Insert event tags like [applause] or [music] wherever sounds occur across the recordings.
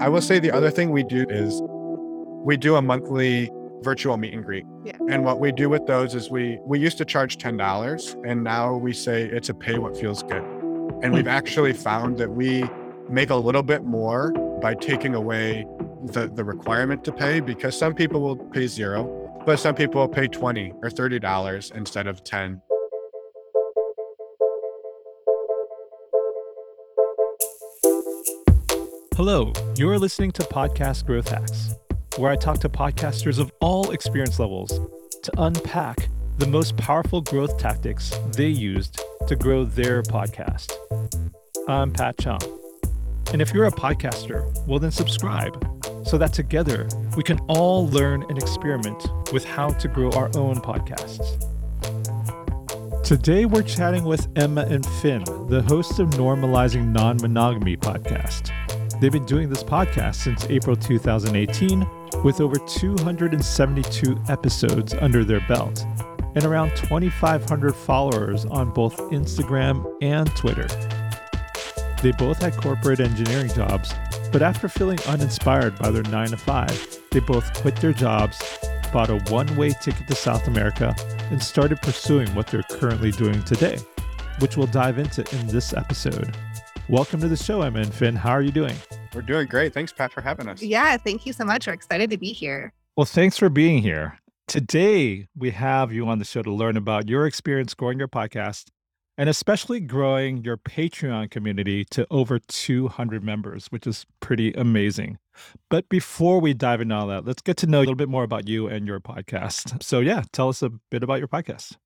I will say the other thing we do is we do a monthly virtual meet and greet. Yeah. And what we do with those is we we used to charge ten dollars, and now we say it's a pay what feels good. And we've hmm. actually found that we make a little bit more by taking away the the requirement to pay because some people will pay zero, but some people will pay twenty or thirty dollars instead of ten. Hello, you're listening to Podcast Growth Hacks, where I talk to podcasters of all experience levels to unpack the most powerful growth tactics they used to grow their podcast. I'm Pat Chung. And if you're a podcaster, well, then subscribe so that together we can all learn and experiment with how to grow our own podcasts. Today, we're chatting with Emma and Finn, the hosts of Normalizing Non Monogamy podcast. They've been doing this podcast since April 2018 with over 272 episodes under their belt and around 2,500 followers on both Instagram and Twitter. They both had corporate engineering jobs, but after feeling uninspired by their 9 to 5, they both quit their jobs, bought a one way ticket to South America, and started pursuing what they're currently doing today, which we'll dive into in this episode. Welcome to the show, Emma and Finn. How are you doing? We're doing great. Thanks, Pat, for having us. Yeah, thank you so much. We're excited to be here. Well, thanks for being here. Today, we have you on the show to learn about your experience growing your podcast and especially growing your Patreon community to over 200 members, which is pretty amazing. But before we dive into all that, let's get to know a little bit more about you and your podcast. So, yeah, tell us a bit about your podcast.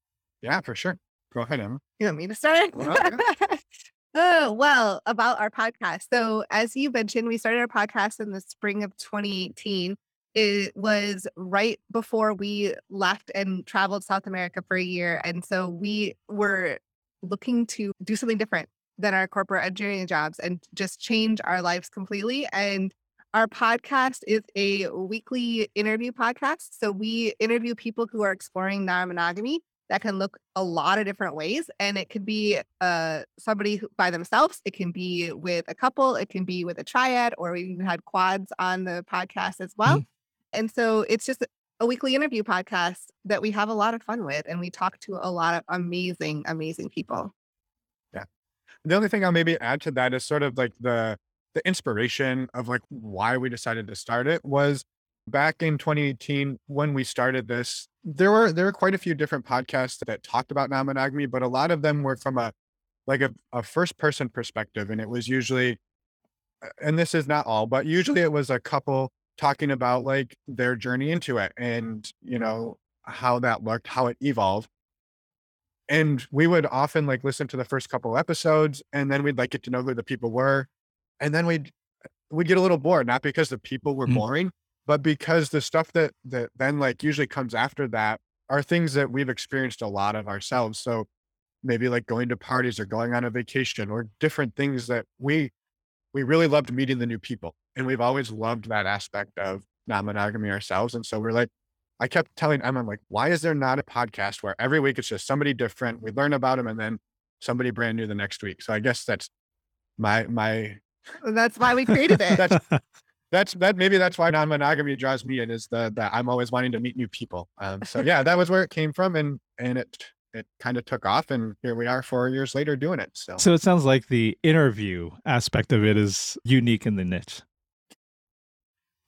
Yeah, for sure. Go ahead, Emma. You want me to start? Well, yeah. [laughs] [laughs] oh, well, about our podcast. So, as you mentioned, we started our podcast in the spring of 2018. It was right before we left and traveled South America for a year. And so we were looking to do something different than our corporate engineering jobs and just change our lives completely. And our podcast is a weekly interview podcast. So we interview people who are exploring non monogamy that can look a lot of different ways. And it could be uh, somebody by themselves, it can be with a couple, it can be with a triad, or we even had quads on the podcast as well. Mhm. And so it's just a weekly interview podcast that we have a lot of fun with. And we talk to a lot of amazing, amazing people. Yeah. The only thing I'll maybe add to that is sort of like the the inspiration of like why we decided to start it was back in 2018 when we started this. There were there were quite a few different podcasts that talked about non-monogamy, but a lot of them were from a like a, a first person perspective, and it was usually, uh, and this is not all, but usually it was a couple talking about like their journey into it and you know how that looked, how it evolved and we would often like listen to the first couple episodes and then we'd like get to know who the people were and then we'd we'd get a little bored not because the people were Mhm. boring but because the stuff that that then like usually comes after that are things that we've experienced a lot of ourselves so maybe like going to parties or going on a vacation or different things that we we really loved meeting the new people and we've always loved that aspect of non-monogamy ourselves and so we're like I kept telling Emma, I'm like, why is there not a podcast where every week it's just somebody different? We learn about them and then somebody brand new the next week. So I guess that's my my that's why we created [laughs] it. that's [laughs] that's that maybe that's why non-monogamy draws me in is the that I'm always wanting to meet new people. Um, so yeah, that was where it came from and and it it kind of took off and here we are four years later doing it. So So, it sounds like the interview aspect of it is unique in the niche.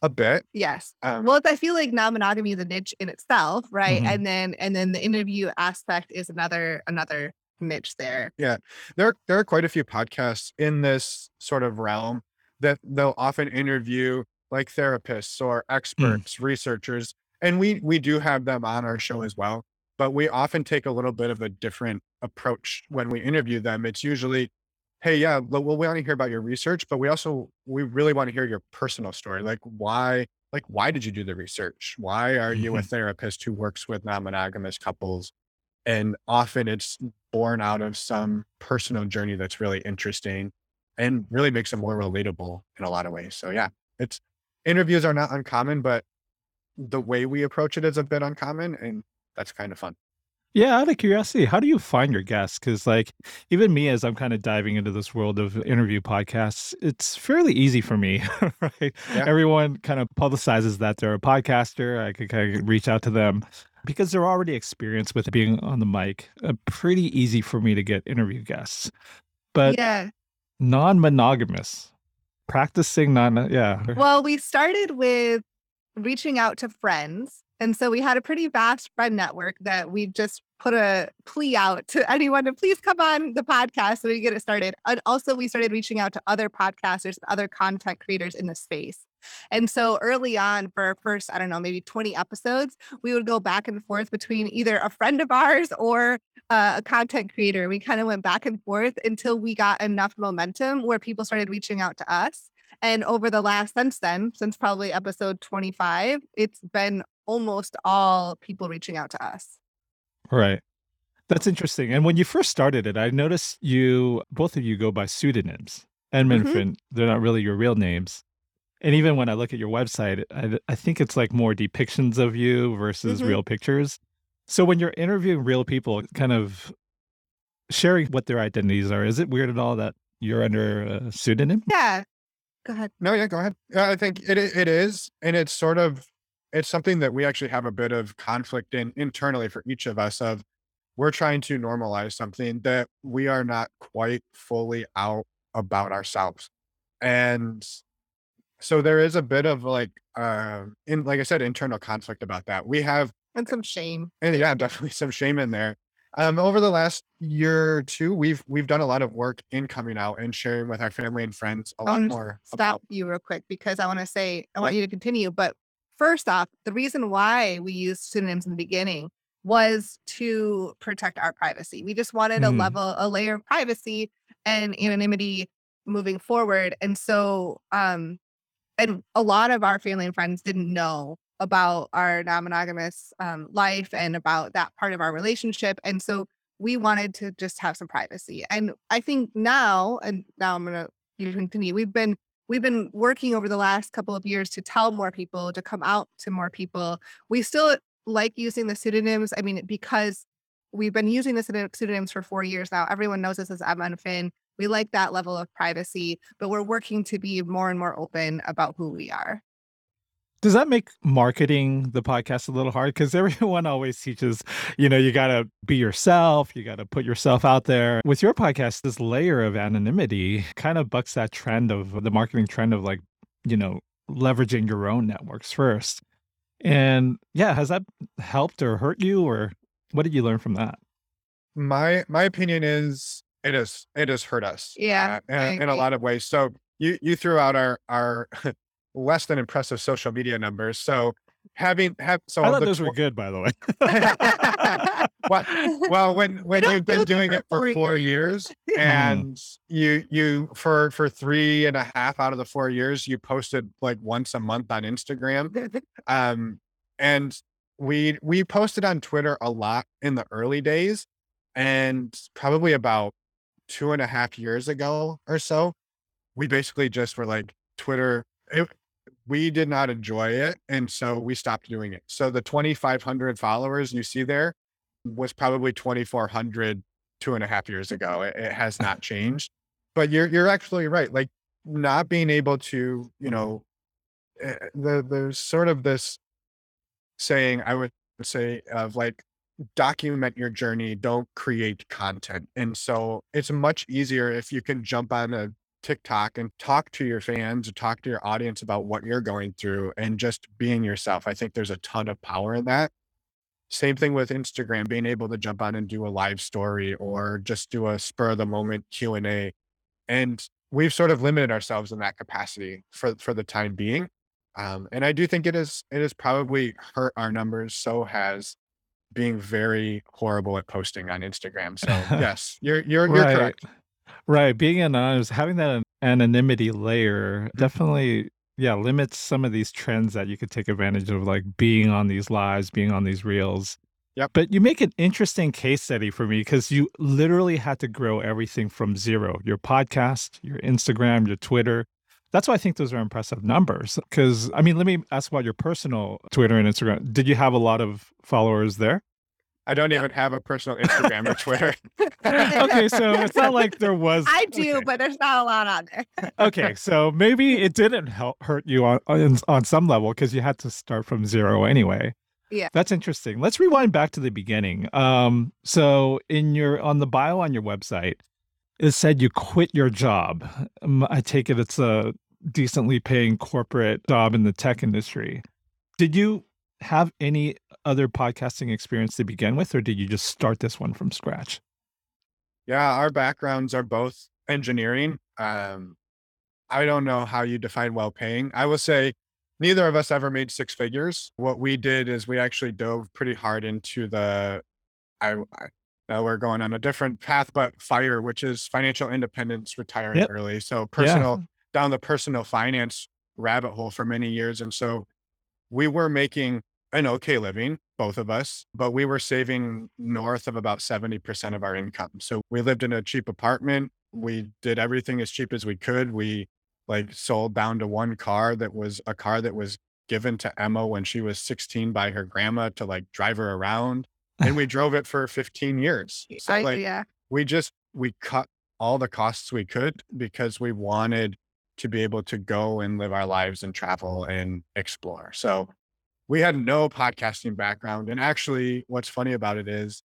a bit. yes. Um, Well, I feel like non-monogamy is a niche in itself, right? Mhm. And then and then the interview aspect is another another niche there. Yeah, there there are quite a few podcasts in this sort of realm that they'll often interview like therapists or mm. experts researchers and we we do have them on our show as well but we often take a little bit of a different approach when we interview them. It's usually hey yeah well we want to hear about your research but we also we really want to hear your personal story. Like why like why did you do the research? Why are you a mm-hmm. therapist who works with non-monogamous couples? And often it's born out of some personal journey that's really interesting and really makes it more relatable in a lot of ways. So yeah, it's interviews are not uncommon, but the way we approach it is a bit uncommon and that's kind of fun. Yeah, out of curiosity, how do you find your guests? Because, like, even me, as I'm kind of diving into this world of interview podcasts, it's fairly easy for me, [laughs] right? Yeah. Everyone kind of publicizes that they're a podcaster. I could kind of reach out to them because they're already experienced with being on the mic. Uh, pretty easy for me to get interview guests, but Yeah. Non-monogamous, practicing non, yeah. Well, we started with reaching out to friends. And so we had a pretty vast friend network that we just put a plea out to anyone to please come on the podcast so we get it started. And also, we started reaching out to other podcasters and other content creators in the space. And so early on, for our first, I don't know, maybe 20 episodes, we would go back and forth between either a friend of ours or uh, a content creator. We kind of went back and forth until we got enough momentum where people started reaching out to us. And over the last, since then, since probably episode 25, it's been almost all people reaching out to us. Right. That's interesting. And when you first started it, I noticed you, both of you go by pseudonyms. Emma and Mhm. Finn, they're not really your real names. And even when I look at your website, I, I think it's like more depictions of you versus Mhm. real pictures. So when you're interviewing real people, kind of sharing what their identities are, is it weird at all that you're under a pseudonym? Yeah. Go ahead. No, yeah, go ahead. Yeah, I think it i- it is, and it's sort of it's something that we actually have a bit of conflict in internally for each of us. Of we're trying to normalize something that we are not quite fully out about ourselves, and so there is a bit of like, uh, in like I said, internal conflict about that. We have And some shame. and yeah, definitely some shame in there. Um, over the last year or two, we've we've done a lot of work in coming out and sharing with our family and friends a lot more Stop about you real quick because I want to say, I want you to continue. But first off, the reason why we used pseudonyms in the beginning was to protect our privacy. We just wanted a Mhm. level, a layer of privacy and anonymity moving forward. And so, um, and a lot of our family and friends didn't know about our non-monogamous um, life and about that part of our relationship and so we wanted to just have some privacy and i think now and now i'm gonna you continue we've been we've been working over the last couple of years to tell more people to come out to more people. We still like using the pseudonyms i mean because we've been using the pseudo- pseudonyms for four years now. Everyone knows us as emma and finn. We like that level of privacy but we're working to be more and more open about who we are Does that make marketing the podcast a little hard? Because everyone [laughs] always teaches, you know, you got to be yourself, you got to put yourself out there. With your podcast, this layer of anonymity kind of bucks that trend of the marketing trend of like, you know, leveraging your own networks first. And yeah, has that helped or hurt you, or what did you learn from that? my my opinion is it is it has hurt us Yeah, uh, in, in a lot of ways so you you threw out our our [laughs] less than impressive social media numbers so having have so I thought the those were good, by the way. [laughs] [laughs] well, well when when you've been doing it for four years and you you for for three and a half out of the four years you posted like once a month on instagram um and we we posted on twitter a lot in the early days and probably about two and a half years ago or so we basically just were like twitter it, we did not enjoy it and so we stopped doing it so the 2500 followers you see there was probably 2400 two and a half years ago it, it has not changed but you're you're actually right like not being able to you know eh, the, there's sort of this saying I would say of like document your journey, don't create content. And so it's much easier if you can jump on a TikTok and talk to your fans or talk to your audience about what you're going through and just being yourself. I think there's a ton of power in that. Same thing with Instagram, being able to jump on and do a live story or just do a spur of the moment Q&A. And we've sort of limited ourselves in that capacity for for the time being. Um, and I do think it is it has probably hurt our numbers. So has being very horrible at posting on Instagram. So [laughs] yes, you're you're you're correct. Right. Being anonymous, having that anonymity layer definitely, yeah, limits some of these trends that you could take advantage of, like being on these lives, being on these reels. Yep. But you make an interesting case study for me because you literally had to grow everything from zero your podcast, your Instagram, your Twitter. That's why I think those are impressive numbers. Because, I mean, let me ask about your personal Twitter and Instagram. Did you have a lot of followers there? I don't even have a personal Instagram or Twitter. [laughs] [laughs] okay, so it's not like there was. I do, okay. but there's not a lot on there. [laughs] okay, so maybe it didn't help hurt you on on, on some level because you had to start from zero anyway. Yeah. That's interesting. Let's rewind back to the beginning. Um, so in your on the bio on your website, it said you quit your job. Um, I take it it's a decently paying corporate job in the tech industry. Did you have any other podcasting experience to begin with, or did you just start this one from scratch? Yeah, our backgrounds are both engineering. Um, I don't know how you define well paying. I will say neither of us ever made six figures. What we did is we actually dove pretty hard into the, I, I now we're going on a different path, but fire, which is financial independence, retiring Yep. early. So personal down the personal finance rabbit hole for many years. And so we were making an okay living, both of us, but we were saving north of about 70% of our income. So we lived in a cheap apartment. We did everything as cheap as we could. We like sold down to one car that was a car that was given to Emma when she was 16 by her grandma to like drive her around. And we [laughs] drove it for 15 years. So I, like yeah. we just we cut all the costs we could because we wanted to be able to go and live our lives and travel and explore. So we had no podcasting background. And actually what's funny about it is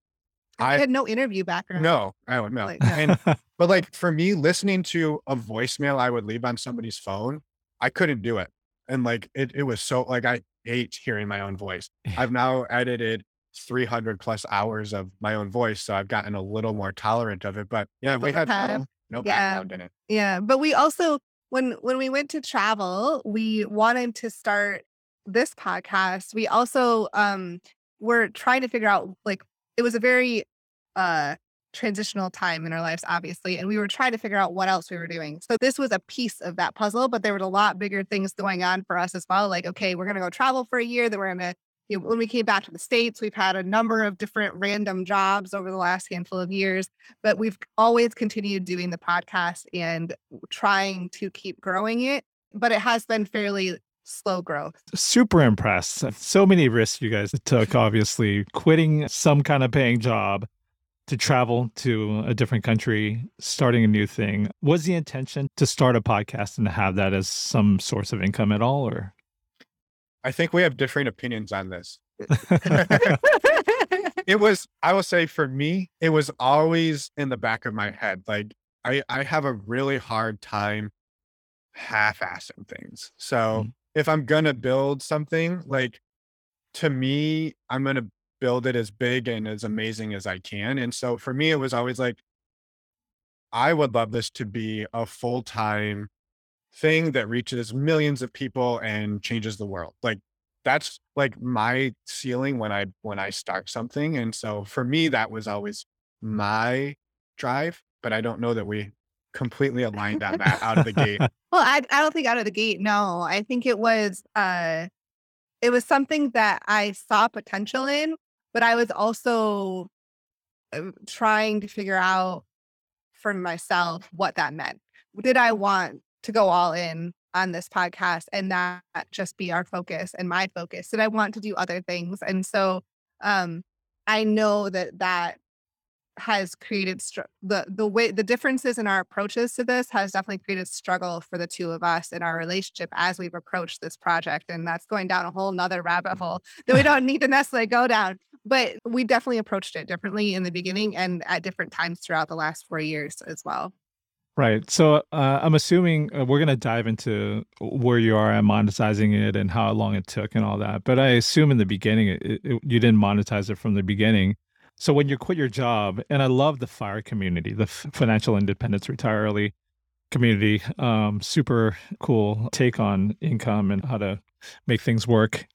I I had no interview background. no, oh, I don't know. Like, yeah. And but like for me, listening to a voicemail I would leave on somebody's phone, I couldn't do it. And like it it was so like I hate hearing my own voice. I've now edited 300 plus hours of my own voice. So I've gotten a little more tolerant of it. But yeah, we had Okay. no, no Yeah. background in it. Yeah, but we also when when we went to travel, we wanted to start this podcast. We also um were trying to figure out like it was a very uh transitional time in our lives obviously and we were trying to figure out what else we were doing. So this was a piece of that puzzle, but there was a lot bigger things going on for us as well like okay, we're to go travel for a year, then we're to you know, when we came back to the states, we've had a number of different random jobs over the last handful of years but we've always continued doing the podcast and trying to keep growing it. But it has been fairly slow growth. Super impressed. [laughs] So many risks you guys took, obviously, quitting some kind of paying job to travel to a different country, starting a new thing. Was the intention to start a podcast and to have that as some source of income at all? Or I think we have different opinions on this. [laughs] It was, I will say for me, it was always in the back of my head. Like I, I have a really hard time half-assing things. So Mm. If I'm gonna build something, like to me, I'm gonna build it as big and as amazing as I can. And so for me, it was always like, I would love this to be a full-time thing that reaches millions of people and changes the world. Like that's like my ceiling when I when I start something. And so for me, that was always my drive, but I don't know that we completely aligned on that out of the gate. [laughs] Well, I I don't think out of the gate. No, I think it was uh it was something that I saw potential in, but I was also uh, trying to figure out for myself what that meant. Did I want to go all in on this podcast and that just be our focus and my focus? Did I want to do other things? And so um I know that that has created str- the the way the differences in our approaches to this has definitely created struggle for the two of us in our relationship as we've approached this project and that's going down a whole nother rabbit hole that we don't need to necessarily go down but we definitely approached it differently in the beginning and at different times throughout the last four years as well Right. So uh, I'm assuming uh, we're going to dive into where you are at monetizing it and how long it took and all that. But I assume in the beginning, it, it, you didn't monetize it from the beginning. So when you quit your job, and I love the FIRE community, the Financial Independence Retire Early community, um, super cool take on income and how to make things work.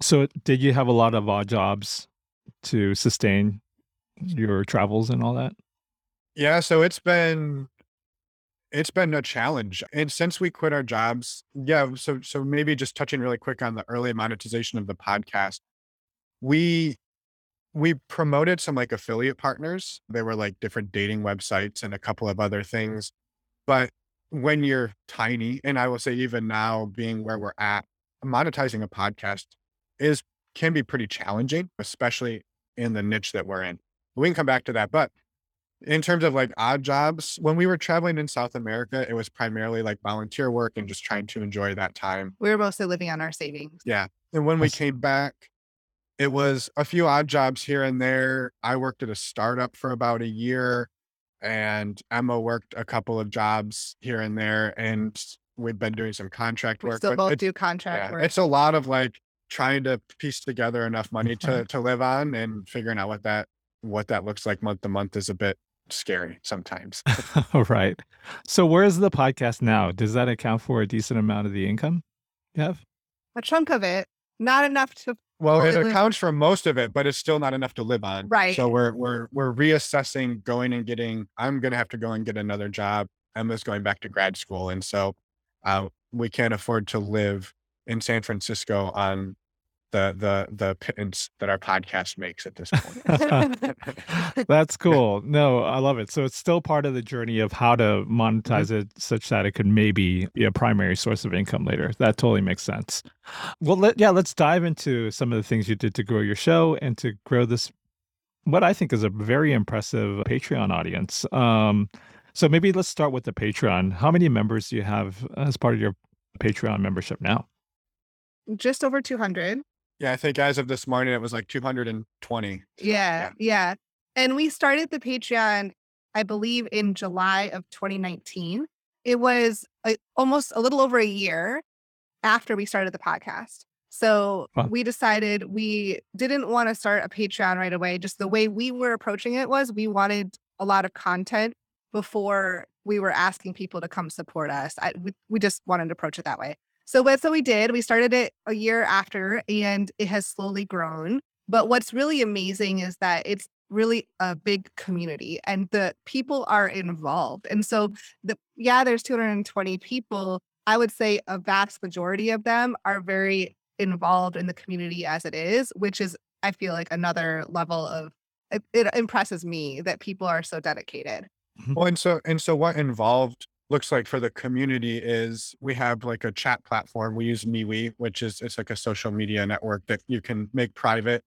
So did you have a lot of odd jobs to sustain your travels and all that? Yeah, so it's been it's been a challenge. And since we quit our jobs, yeah, so so maybe just touching really quick on the early monetization of the podcast. We we promoted some like affiliate partners. They were like different dating websites and a couple of other mm-hmm. things. But when you're tiny, and I will say even now being where we're at, monetizing a podcast is can be pretty challenging, especially in the niche that we're in. We can come back to that. But in terms of like odd jobs, when we were traveling in South America, it was primarily like volunteer work and just trying to enjoy that time. We were mostly living on our savings. Yeah. And when we came back, it was a few odd jobs here and there. I worked at a startup for about a year and Emma worked a couple of jobs here and there. And we've been doing some contract We work. still both do contract yeah, work. it's a lot of like trying to piece together enough money to to live on and figuring out what that what that looks like month to month is a bit scary sometimes. [laughs] right. So where is the podcast now? Does that account for a decent amount of the income you have? a chunk of it, not enough to Well, it it- accounts for most of it, but it's still not enough to live on. Right. So we're we're we're reassessing going and getting I'm gonna have to go and get another job. Emma's going back to grad school. And so uh, we can't afford to live in San Francisco on the the the pittance that our podcast makes at this point. [laughs] That's [laughs] cool. No, I love it. So it's still part of the journey of how to monetize it such that it could maybe be a primary source of income later. That totally makes sense. Well, let, yeah, let's dive into some of the things you did to grow your show and to grow this, what I think is a very impressive Patreon audience. Um, so maybe let's start with the Patreon. How many members do you have as part of your Patreon membership now? just over 200. Yeah, I think as of this morning, it was like 220. Yeah, yeah. And we started the Patreon, I believe, in July of 2019. It was a, almost a little over a year after we started the podcast. So Wow. we decided we didn't want to start a Patreon right away. Just the way we were approaching it was we wanted a lot of content before we were asking people to come support us. I, we, we just wanted to approach it that way. So that's what we did. We started it a year after and it has slowly grown. But what's really amazing is that it's really a big community and the people are involved. And so the yeah, there's 220 people. I would say a vast majority of them are very involved in the community as it is, which is I feel like another level of it, it impresses me that people are so dedicated. Well, and so and so what involved looks like for the community is we have like a chat platform. We use MeWe, which is it's like a social media network that you can make private.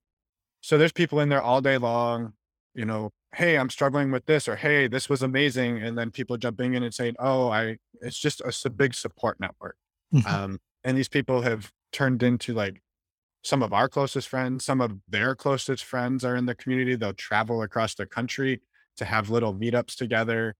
So there's people in there all day long, you know, hey, I'm struggling with this, or hey, this was amazing. And then people jumping in and saying, Oh, I it's just a big support network. Mhm. Um, and these people have turned into like some of our closest friends, some of their closest friends are in the community. They'll travel across the country to have little meetups together.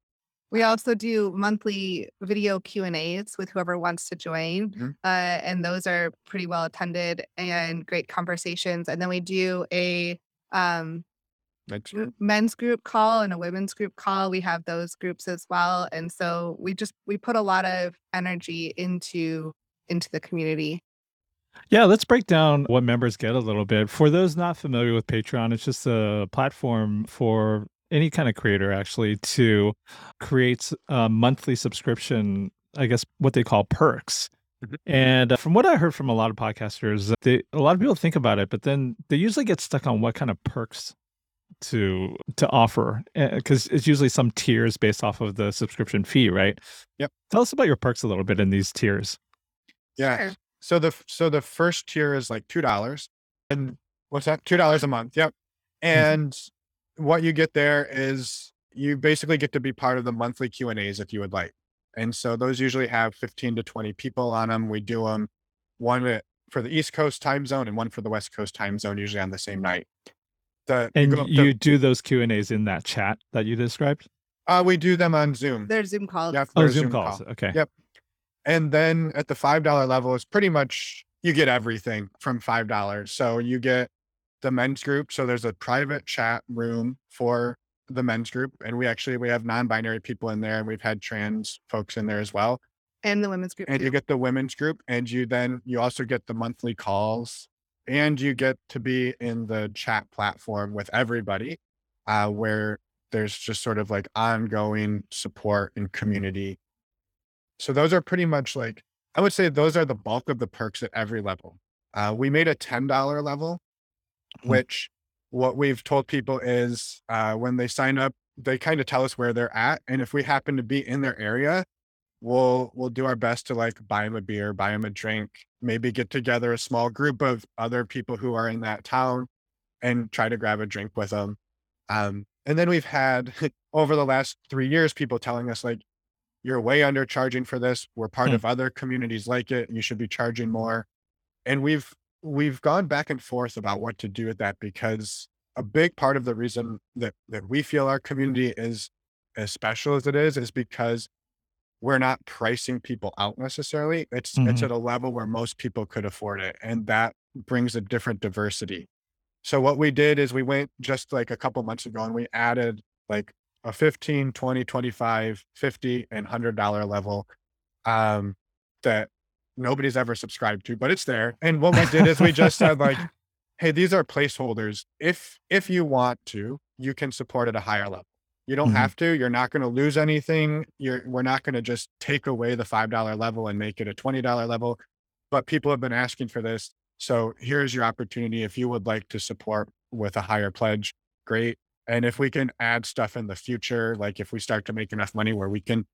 We also do monthly video Q and A's with whoever wants to join, Mhm. uh, and those are pretty well attended and great conversations. And then we do a um, m- men's group call and a women's group call. We have those groups as well, and so we just we put a lot of energy into into the community. Yeah, let's break down what members get a little bit. For those not familiar with Patreon, it's just a platform for any kind of creator actually to create a monthly subscription, I guess what they call perks. Mhm. And uh, from what I heard from a lot of podcasters, they, a lot of people think about it, but then they usually get stuck on what kind of perks to to offer because it's usually some tiers based off of the subscription fee, right? Yep. Tell us about your perks a little bit in these tiers. yeah. Sure. So the so the first tier is like two dollars, and what's that? Two dollars a month. Yep. And what you get there is you basically get to be part of the monthly Q and A's if you would like. And so those usually have fifteen to twenty people on them. We do them one for the East Coast time zone and one for the West Coast time zone, usually on the same night. The And go to- you do those Q and A's in that chat that you described. uh, we do them on Zoom. There's Zoom calls. Yep, Oh, they're a Zoom, calls. call. Okay. Yep. And then at the five dollar level is pretty much you get everything from five dollars. So you get the men's group. So there's a private chat room for the men's group, and we actually we have non-binary people in there, and we've had trans folks in there as well. and the women's group. And too. you get the women's group, and you then you also get the monthly calls, and you get to be in the chat platform with everybody, uh, where there's just sort of like ongoing support and community. So those are pretty much like I would say those are the bulk of the perks at every level. Uh, we made a ten dollar level. Which what we've told people is uh, when they sign up, they kind of tell us where they're at, and if we happen to be in their area, we'll we'll do our best to like buy them a beer, buy them a drink, maybe get together a small group of other people who are in that town, and try to grab a drink with them. Um, and then we've had [laughs] over the last three years, people telling us like, you're way undercharging for this. We're part Hmm. of other communities like it. You should be charging more. And we've we've gone back and forth about what to do with that because a big part of the reason that that we feel our community is as special as it is is because we're not pricing people out necessarily. It's it's Mhm. at a level where most people could afford it. And that brings a different diversity. So what we did is we went just like a couple months ago and we added like a 15, 20, 25, 50 and $100 level um that nobody's ever subscribed to, but it's there. And what we did is we just said like, [laughs] hey, these are placeholders. If if you want to, you can support at a higher level. You don't Mhm. have to. You're not going to lose anything. You're we're not going to just take away the $5 level and make it a $20 level. But people have been asking for this. So here's your opportunity. If you would like to support with a higher pledge, great. And if we can add stuff in the future, like if we start to make enough money where we can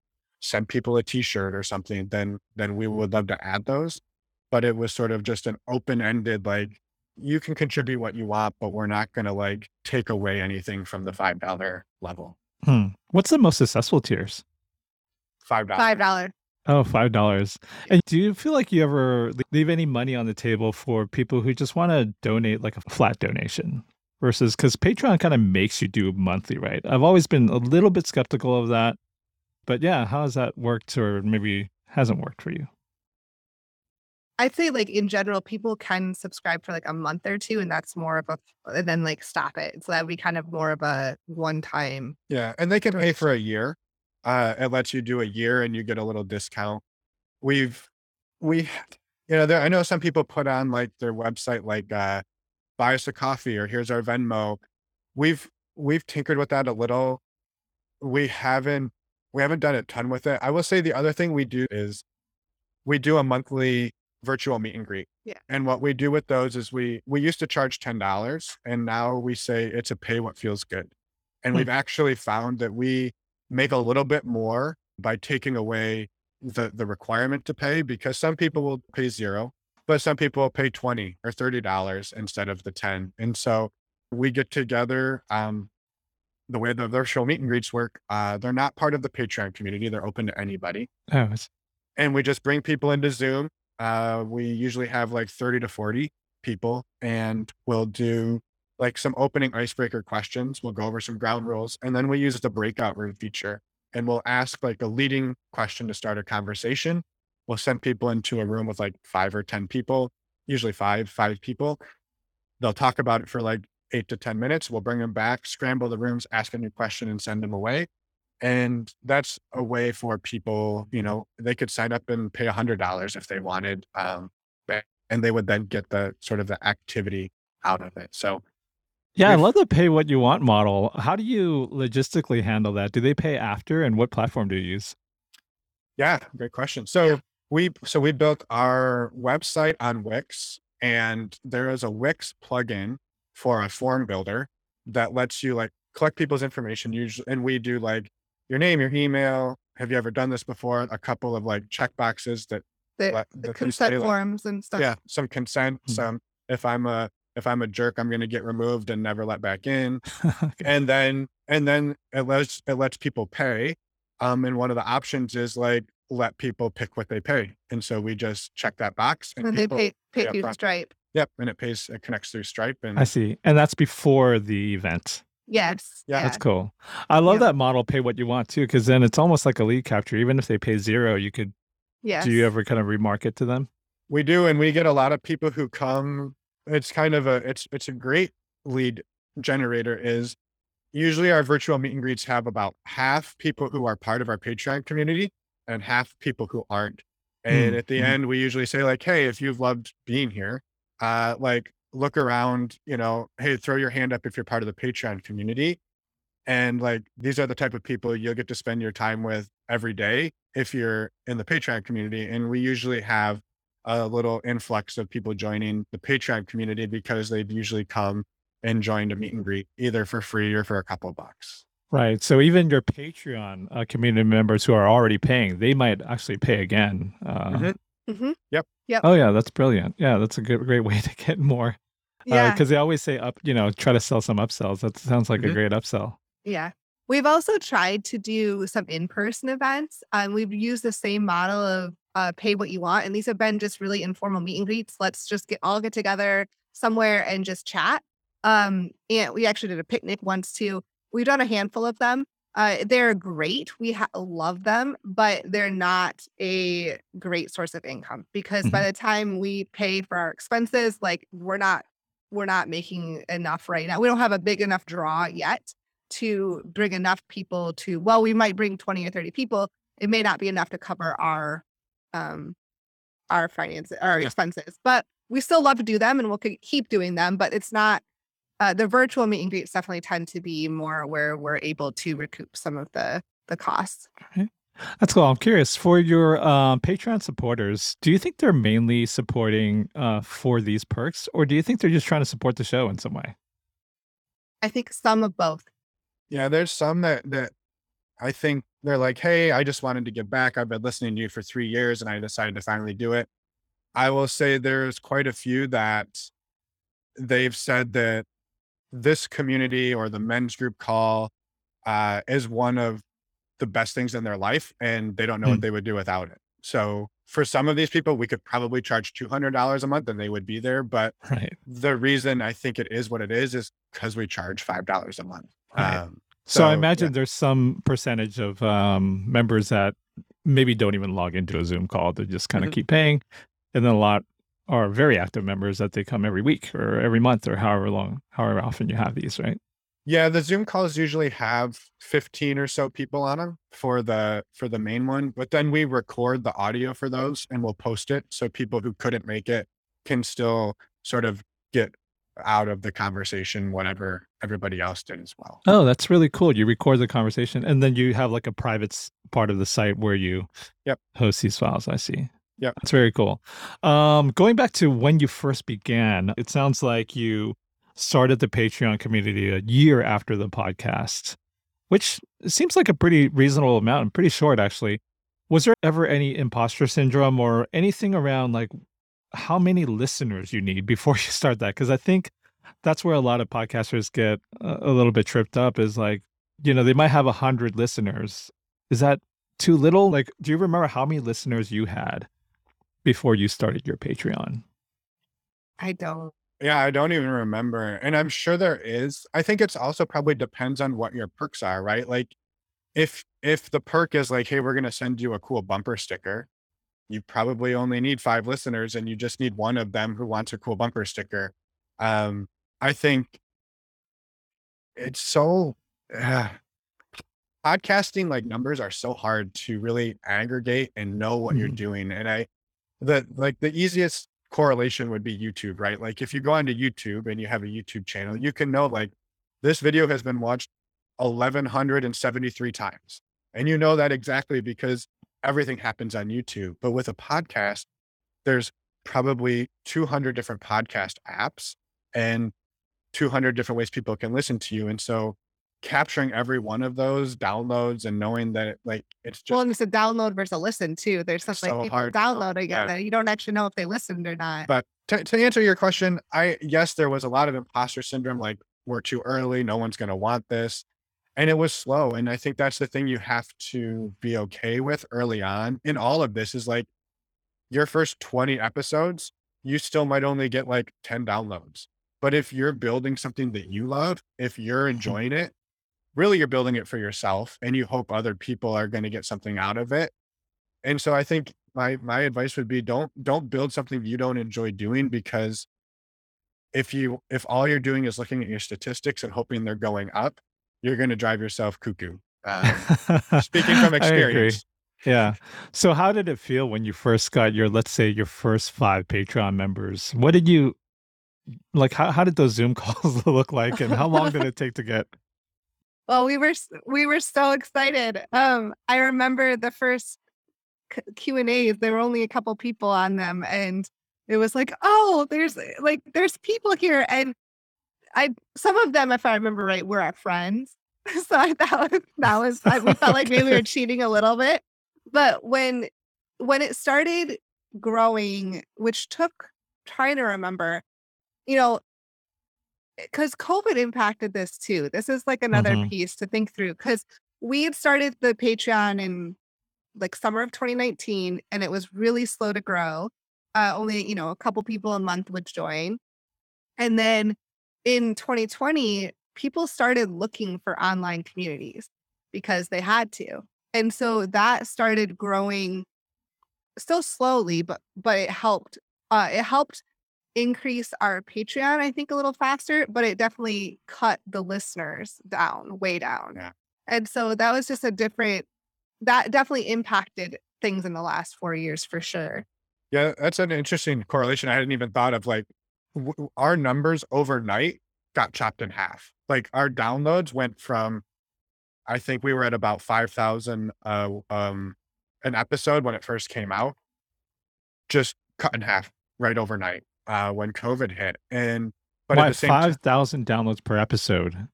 send people a t-shirt or something, then then we would love to add those. But it was sort of just an open-ended, like you can contribute what you want, but we're not gonna like take away anything from the $5 level. Hmm. What's the most successful tiers? $5. Five dollar. Oh, five dollars. And do you feel like you ever leave any money on the table for people who just want to donate like a flat donation versus because Patreon kind of makes you do monthly, right? I've always been a little bit skeptical of that. But yeah, how has that worked or maybe hasn't worked for you? I'd say like in general, people can subscribe for like a month or two, and that's more of a and then like stop it. So that would be kind of more of a one time. Yeah, and they can pay for a year. Uh, it lets you do a year and you get a little discount. We've we you know, there I know some people put on like their website like uh buy us a coffee or here's our Venmo. We've we've tinkered with that a little. We haven't we haven't done a ton with it. I will say the other thing we do is we do a monthly virtual meet and greet. Yeah. And what we do with those is we we used to charge ten dollars and now we say it's a pay what feels good. And Hmm. we've actually found that we make a little bit more by taking away the the requirement to pay because some people will pay zero, but some people will pay 20 or 30 dollars instead of the 10. And so we get together um the way the virtual meet and greets work, uh, they're not part of the Patreon community. They're open to anybody Oh, and we just bring people into Zoom. Uh, we usually have like 30 to 40 people, and we'll do like some opening icebreaker questions. We'll go over some ground rules, and then we use the breakout room feature and we'll ask like a leading question to start a conversation. We'll send people into a room with like five or 10 people, usually five, five people. They'll talk about it for like eight to 10 minutes. We'll bring them back, scramble the rooms, ask a new question, and send them away. And that's a way for people, you know, they could sign up and pay a hundred dollars if they wanted. Um, and they would then get the sort of the activity out of it. So yeah, I love the pay what you want model. How do you logistically handle that? Do they pay after and what platform do you use? yeah, great question. So we so we built our website on Wix and there is a Wix plugin for a form builder that lets you like collect people's information usually and we do like your name, your email. Have you ever done this before? A couple of like check boxes that The, let- the that they consent say, like- forms and stuff. yeah some consent Hmm. some if i'm a if i'm a jerk i'm going to get removed and never let back in [laughs] Okay. and then and then it lets it lets people pay um and one of the options is like let people pick what they pay and so we just check that box and And they pay pay yeah, through Stripe. Yep and it pays it connects through stripe and I see. And that's before the event. Yes. Yeah, That's cool. I love Yeah. that model pay what you want too, because then it's almost like a lead capture. Even if they pay zero, you could Yes. do you ever kind of remarket to them? we do and we get a lot of people who come it's kind of a it's it's a great lead generator is usually our virtual meet and greets have about half people who are part of our patreon community and half people who aren't and Mm, at the mhm. end we usually say like hey if you've loved being here uh like look around you know hey throw your hand up if you're part of the patreon community and like these are the type of people you'll get to spend your time with every day if you're in the patreon community and we usually have a little influx of people joining the Patreon community because they've usually come and joined a meet and greet either for free or for a couple of bucks. Right. So even your Patreon uh, community members who are already paying, they might actually pay again. Uh, Mhm. Mhm. Oh yeah, that's brilliant. Yeah, that's a good great way to get more. Yeah. because they always say up, you know, try to sell some upsells. That sounds like a Mhm. great upsell. Yeah. We've also tried to do some in-person events. Um, we've used the same model of uh, pay what you want, and these have been just really informal meet and greets. Let's just get all get together somewhere and just chat. Um, and we actually did a picnic once too. We've done a handful of them. Uh, they're great. We ha- love them, but they're not a great source of income because by the time we pay for our expenses, like we're not we're not making enough right now. We don't have a big enough draw yet to bring enough people to well we might bring 20 or 30 people it may not be enough to cover our um our finances our Yeah. expenses but we still love to do them and we'll keep doing them but it's not uh, the virtual meet and greets definitely tend to be more where we're able to recoup some of the the costs That's cool. I'm curious for your um, Patreon supporters. Do you think they're mainly supporting uh, for these perks, or do you think they're just trying to support the show in some way? i think some of both Yeah, there's some that that I think they're like, hey, I just wanted to give back. I've been listening to you for three years and I decided to finally do it. I will say there's quite a few that they've said that this community or the men's group call uh, is one of the best things in their life and they don't know Mm. what they would do without it. So for some of these people, we could probably charge $200 a month and they would be there. But [laughs] Right. the reason I think it is what it is is because we charge $5 a month. Right. Um, So, I imagine yeah. there's some percentage of um, members that maybe don't even log into a Zoom call. They just kind of Mhm. keep paying, and then a lot are very active members that they come every week or every month or however long, however often you have these, right? Yeah, the Zoom calls usually have 15 or so people on them for the for the main one, but then we record the audio for those and we'll post it so people who couldn't make it can still sort of get out of the conversation whatever everybody else did as well. Oh, that's really cool. You record the conversation, and then you have like a private part of the site where you Yep. host these files. I see. Yep. That's very cool. Um, going back to when you first began, it sounds like you started the Patreon community a year after the podcast, which seems like a pretty reasonable amount and pretty short, actually. Was there ever any imposter syndrome or anything around like how many listeners you need before [laughs] you start that? Because I think that's where a lot of podcasters get a, a little bit tripped up is like, you know, they might have a hundred listeners. Is that too little? Like, do you remember how many listeners you had before you started your Patreon? i don't Yeah, I don't even remember. And I'm sure there is. I think it's also probably depends on what your perks are, right? Like if if the perk is like, hey, we're gonna send you a cool bumper sticker, you probably only need five listeners and you just need one of them who wants a cool bumper sticker. Um, I think it's so uh, podcasting like numbers are so hard to really aggregate and know what you're Mhm. doing. And I the like the easiest correlation would be YouTube, right? Like if you go onto YouTube and you have a YouTube channel, you can know like this video has been watched 1173 times. And you know that exactly because everything happens on YouTube. But with a podcast, there's probably 200 different podcast apps and 200 different ways people can listen to you. And so capturing every one of those downloads and knowing that like it's just well and it's a download versus a listen too there's stuff like so people hard. downloading Yeah. it and you don't actually know if they listened or not But to, to answer your question, I yes, there was a lot of imposter syndrome. Like we're too early, no one's going to want this, and it was slow. And I think that's the thing you have to be okay with early on. In all of this is like your first twenty episodes, you still might only get like ten downloads. But if you're building something that you love, if you're [laughs] enjoying it, really you're building it for yourself, and you hope other people are going to get something out of it. And so I think my my advice would be don't don't build something you don't enjoy doing because if you if all you're doing is looking at your statistics and hoping they're going up, you're going to drive yourself cuckoo. Um, speaking from [laughs] experience. Yeah. So how did it feel when you first got your, let's say, your first five Patreon members? What did you like? How, how did those Zoom [laughs] calls look like, and how long did it take to get? Well, we were we were so excited. Um, I remember the first Q and A's. There were only a couple people on them, and it was like, oh, there's like there's people here, and I some of them, if I remember right, were our friends. [laughs] so I thought that was I, we felt like maybe we were [laughs] cheating a little bit. But when when it started growing, which took trying to remember, you know, because COVID impacted this too. This is like another Mhm. piece to think through because we had started the Patreon in like summer of 2019 and it was really slow to grow. Uh, only, you know, a couple people a month would join. And then in 2020, people started looking for online communities because they had to. And so that started growing still slowly, but but it helped uh it helped increase our Patreon, I think, a little faster, but it definitely cut the listeners down, way down. Yeah. And so that was just a different that definitely impacted things in the last four years for sure. Yeah, that's an interesting correlation. I hadn't even thought of like w- our numbers overnight got chopped in half. Like our downloads went from, I think we were at about 5,000 uh, um, an episode when it first came out, just cut in half right overnight uh, when COVID hit. And, but Why at the same time, five thousand downloads per episode?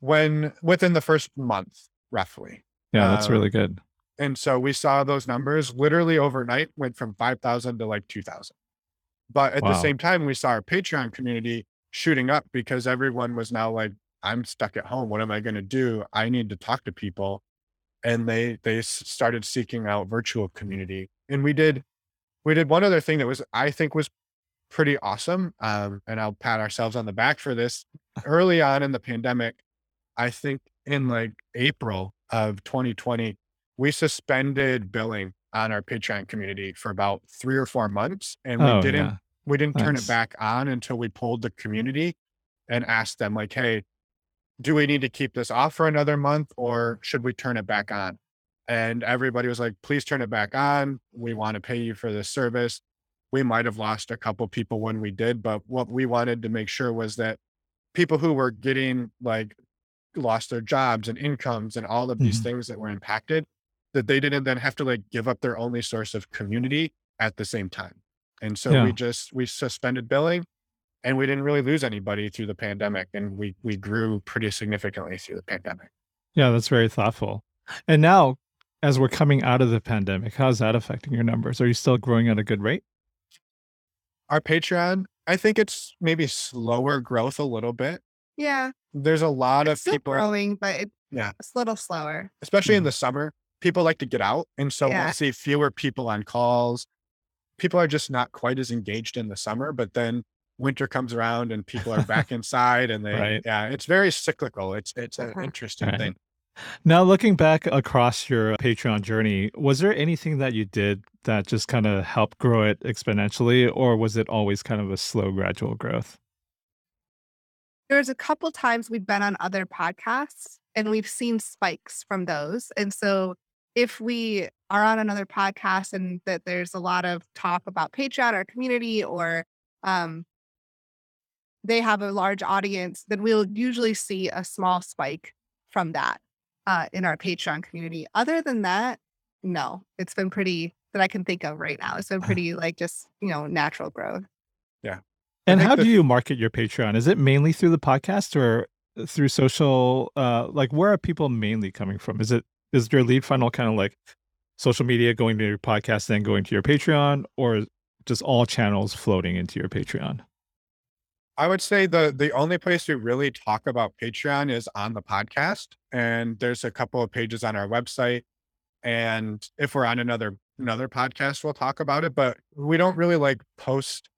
when within the first month, roughly. Yeah, that's Uh, really good. And so we saw those numbers literally overnight went from 5,000 to like 2,000. But at the same time, we saw our Patreon community shooting up because everyone was now like, I'm stuck at home. What am I going to do? I need to talk to people. And they, they started seeking out virtual community. And we did, we did one other thing that was, I think was pretty awesome. Um, and I'll pat ourselves on the back for this. [laughs] Early on in the pandemic, I think in like April of 2020, we suspended billing on our Patreon community for about three or four months. And we Oh, didn't yeah. we didn't turn it back on until we pulled the community and asked them like, hey, do we need to keep this off for another month or should we turn it back on? And everybody was like, please turn it back on. We want to pay you for this service. We might have lost a couple people when we did, but what we wanted to make sure was that people who were getting like lost their jobs and incomes and all of these Mhm. things that were impacted, that they didn't then have to like give up their only source of community at the same time. And so Yeah. we just we suspended billing and we didn't really lose anybody through the pandemic and we we grew pretty significantly through the pandemic. Yeah, that's very thoughtful. And now, as we're coming out of the pandemic, how's that affecting your numbers? Are you still growing at a good rate? Our Patreon, I think it's maybe slower growth a little bit. Yeah. There's a lot It's of people, growing, but it, Yeah. it's a little slower. especially in Mhm. the summer, people like to get out. And so Yeah. we'll see fewer people on calls. People are just not quite as engaged in the summer, but then winter comes around and people are back inside and they, Right. yeah, it's very cyclical. It's, it's an interesting Right. thing. Now, looking back across your Patreon journey, was there anything that you did that just kind of helped grow it exponentially, or was it always kind of a slow, gradual growth? There's a couple times we've been on other podcasts and we've seen spikes from those. And so if we are on another podcast and that there's a lot of talk about Patreon or community or um, they have a large audience, then we'll usually see a small spike from that uh, in our Patreon community. Other than that, no, it's been pretty that I can think of right now. It's been [laughs] pretty like just, you know, natural growth. Yeah. And how the- do you market your Patreon? Is it mainly through the podcast or through social? Uh, like, where are people mainly coming from? Is it is your lead funnel kind of like social media going to your podcast, then going to your Patreon, or just all channels floating into your Patreon? I would say the the only place we really talk about Patreon is on the podcast, and there's a couple of pages on our website. And if we're on another another podcast, we'll talk about it. But we don't really like post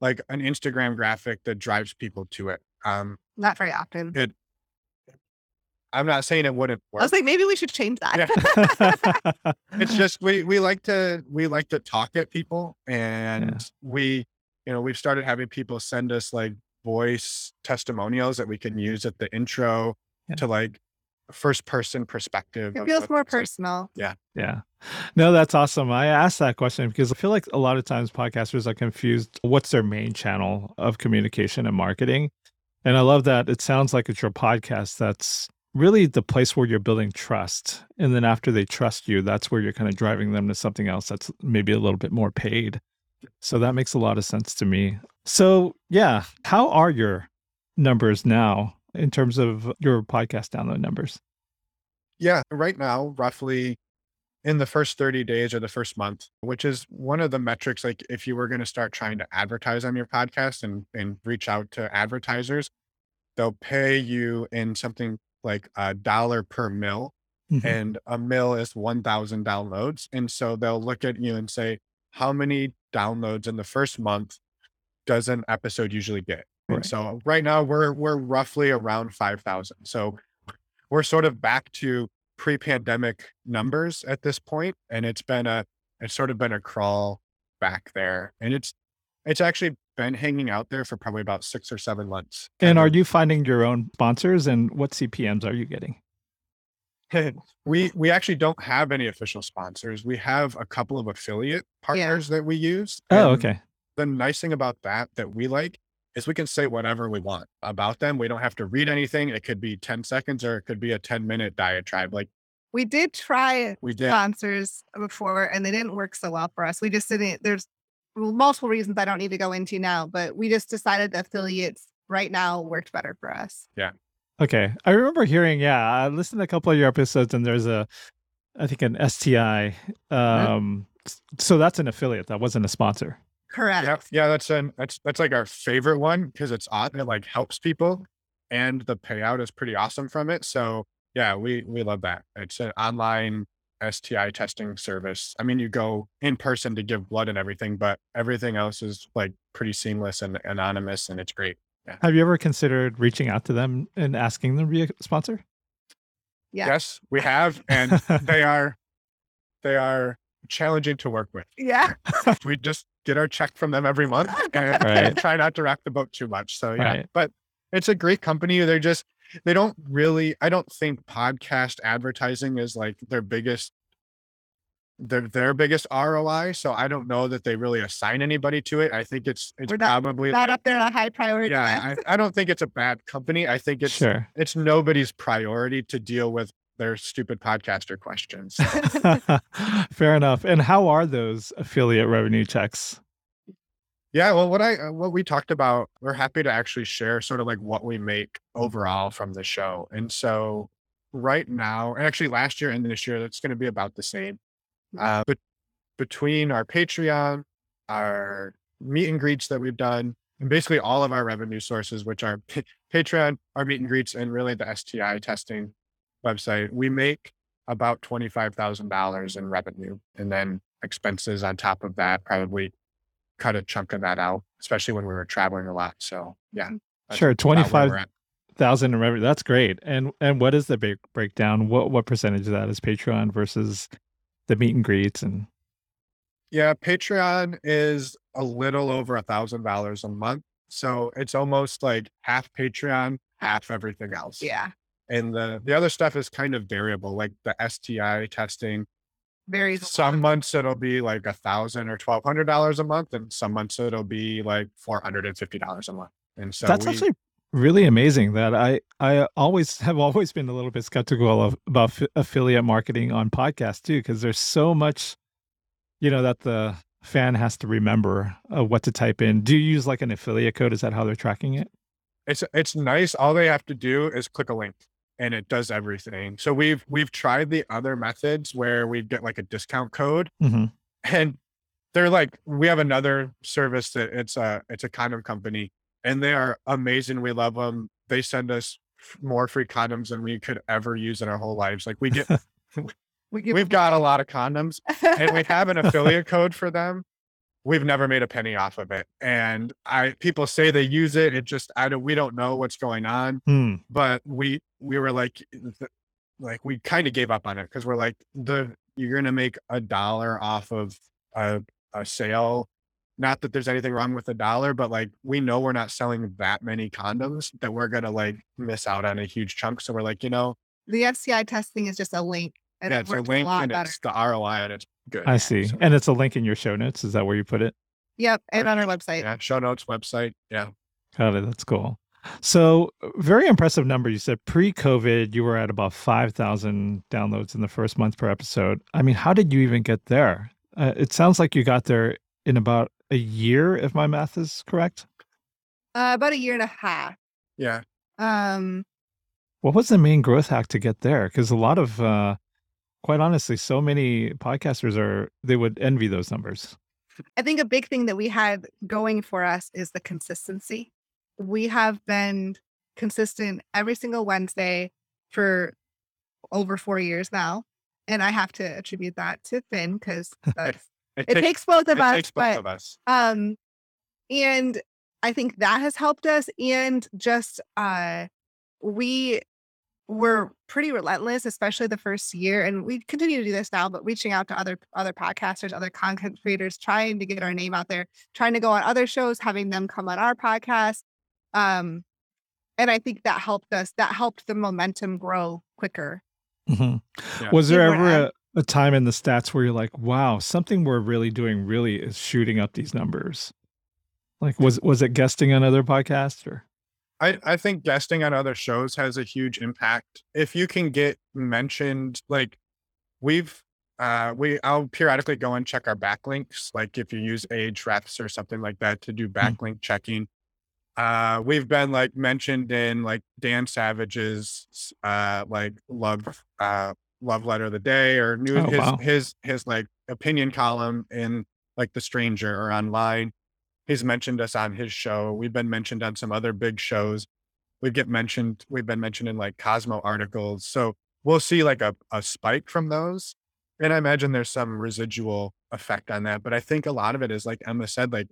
like an Instagram graphic that drives people to it. Um, Not very often. it. I'm not saying it wouldn't work. I was like, maybe we should change that. Mm-hmm. [laughs] it's just we we like to we like to talk at people and we you know we've started having people send us like voice testimonials that we can mm-hmm. use at the intro Yeah. to like first person perspective It feels more it's like. personal. Yeah. No, that's awesome. I asked that question because I feel like a lot of times podcasters are confused what's their main channel of communication and marketing. And I love that it sounds like it's your podcast that's really the place where you're building trust. And then after they trust you, that's where you're kind of driving them to something else that's maybe a little bit more paid. So that makes a lot of sense to me. So, yeah, how are your numbers now in terms of your podcast download numbers? yeah right now roughly in the first 30 days or the first month which is one of the metrics like if you were going to start trying to advertise on your podcast and and reach out to advertisers they'll pay you in something like a dollar per mill Mhm. and a mill is 1000 downloads and so they'll look at you and say how many downloads in the first month does an episode usually get and Right. so right now we're we're roughly around 5000 so we're sort of back to pre-pandemic numbers at this point and it's been a it's sort of been a crawl back there and it's it's actually been hanging out there for probably about six or seven months And are of you finding your own sponsors and what CPMs are you getting? [laughs] we we actually don't have any official sponsors. We have a couple of affiliate partners that we use. Oh, okay. The nice thing about that that we like is we can say whatever we want about them. We don't have to read anything. It could be 10 seconds or it could be a 10 minute diatribe. Like We did try we did. sponsors before and they didn't work so well for us. We just didn't, there's multiple reasons I don't need to go into now, but we just decided the affiliates right now worked better for us. Yeah. Okay. I remember hearing, yeah, I listened to a couple of your episodes and there's a, I think an STI. Um, s- so that's an affiliate. That wasn't a sponsor. Correct. Yeah, yeah, that's an that's that's like our favorite one because it's odd. It like helps people, and the payout is pretty awesome from it. So yeah, we we love that. It's an online STI testing service. I mean, you go in person to give blood and everything, but everything else is like pretty seamless and anonymous, and it's great. Have you ever considered reaching out to them and asking them to be a sponsor? Yeah. Yes, we [laughs] have, and they are they are challenging to work with. Yeah. we just get our check from them every month [laughs] and, Right. try not to rock the boat too much. So yeah, Right. but it's a great company. They're just they don't really. I don't think podcast advertising is like their biggest their their biggest ROI. So I don't know that they really assign anybody to it. I think it's it's We're not- probably Not up there on a high priority. yeah. I, I don't think it's a bad company. I think it's sure. it's nobody's priority to deal with their stupid podcaster questions. [laughs] Fair enough. And how are those affiliate revenue checks? Yeah, well, what I uh, what we talked about, we're happy to actually share sort of like what we make overall from the show. And so right now, and actually last year and this year, that's going to be about the same. Uh, but between our Patreon, our meet and greets that we've done, and basically all of our revenue sources, which are Pa- Patreon, our meet and greets, and really the STI testing website, we make about twenty five thousand dollars in revenue, and then expenses on top of that probably cut a chunk of that out, especially when we were traveling a lot. So yeah, mm-hmm. Sure, about where 25 we're at. thousand in revenue. That's great. And and what is the break, breakdown? What what percentage of that is Patreon versus the meet and greets and Yeah, Patreon is a little over a thousand dollars a month. So it's almost like half Patreon, half everything else. Yeah. And the the other stuff is kind of variable, like the STI testing. Varies. Some months it'll be like a thousand or twelve hundred dollars a month, and some months it'll be like four hundred and fifty dollars a month. And so that's we, actually really amazing that I I always [laughs] have always been a little bit skeptical of about f- affiliate marketing on podcasts too because there's so much you know that the fan has to remember uh, what to type in. Do you use like an affiliate code? Is that how they're tracking it? it's it's nice. All they have to do is click a link and it does everything. So we've we've tried the other methods where we get like a discount code hmm and they're like we have another service that it's a it's a condom company and they are amazing. We love them they send us f- more free condoms than we could ever use in our whole lives. Like we get [laughs] We give we've got a lot of condoms and we have an [laughs] affiliate code for them we've never made a penny off of it and i people say they use it it just i don't we don't know what's going on Hmm. but we we were like th- like we kind of gave up on it because we're like the you're gonna make a dollar off of a, a sale not that there's anything wrong with a dollar but like we know we're not selling that many condoms that we're gonna like miss out on a huge chunk so we're like you know the STI testing is just a link. And yeah it it's a link lot and better. it's the roi and it's good I see. So, And it's a link in your show notes. Is that where you put it? Yep. And on our website. yeah show notes website yeah Got it. That's cool. So, very impressive number. You said pre COVID, you were at about 5,000 downloads in the first month per episode. I mean, how did you even get there? Uh, it sounds like you got there in about a year, if my math is correct. Uh, about a year and a half. yeah Um, What was the main growth hack to get there? Because a lot of, uh, quite honestly, so many podcasters are, they would envy those numbers. I think a big thing that we had going for us is the consistency. We have been consistent every single Wednesday for over four years now. And I have to attribute that to Finn because [laughs] it, it takes, takes, both of it us. Takes both but, of us. Um, and I think that has helped us. And just uh, we were pretty relentless, especially the first year, and we continue to do this now. But reaching out to other other podcasters, other content creators, trying to get our name out there, trying to go on other shows, having them come on our podcast. Um, and I think that helped us. That helped the momentum grow quicker. Mm-hmm. Yeah. Was there ever a, a time in the stats where you're like, "Wow, something we're really doing really is shooting up these numbers"? Like, was was it guesting on other podcasts or? I, I think guesting on other shows has a huge impact. If you can get mentioned, like we've uh we I'll periodically go and check our backlinks, like if you use age Ahrefs or something like that to do hmm. backlink mm. checking. Uh we've been like mentioned in like Dan Savage's uh like love uh love letter of the day or new oh, his wow. his his like opinion column in like the stranger or online he's mentioned us on his show. We've been mentioned on some other big shows. We get mentioned, we've been mentioned in like Cosmo articles. So we'll see like a, a spike from those. And I imagine there's some residual effect on that. But I think a lot of it is like Emma said, like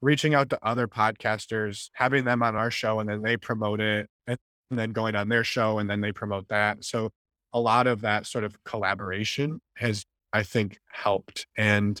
reaching out to other podcasters, having them on our show and then they promote it and then going on their show and then they promote that. So a lot of that sort of collaboration has, I think, helped. And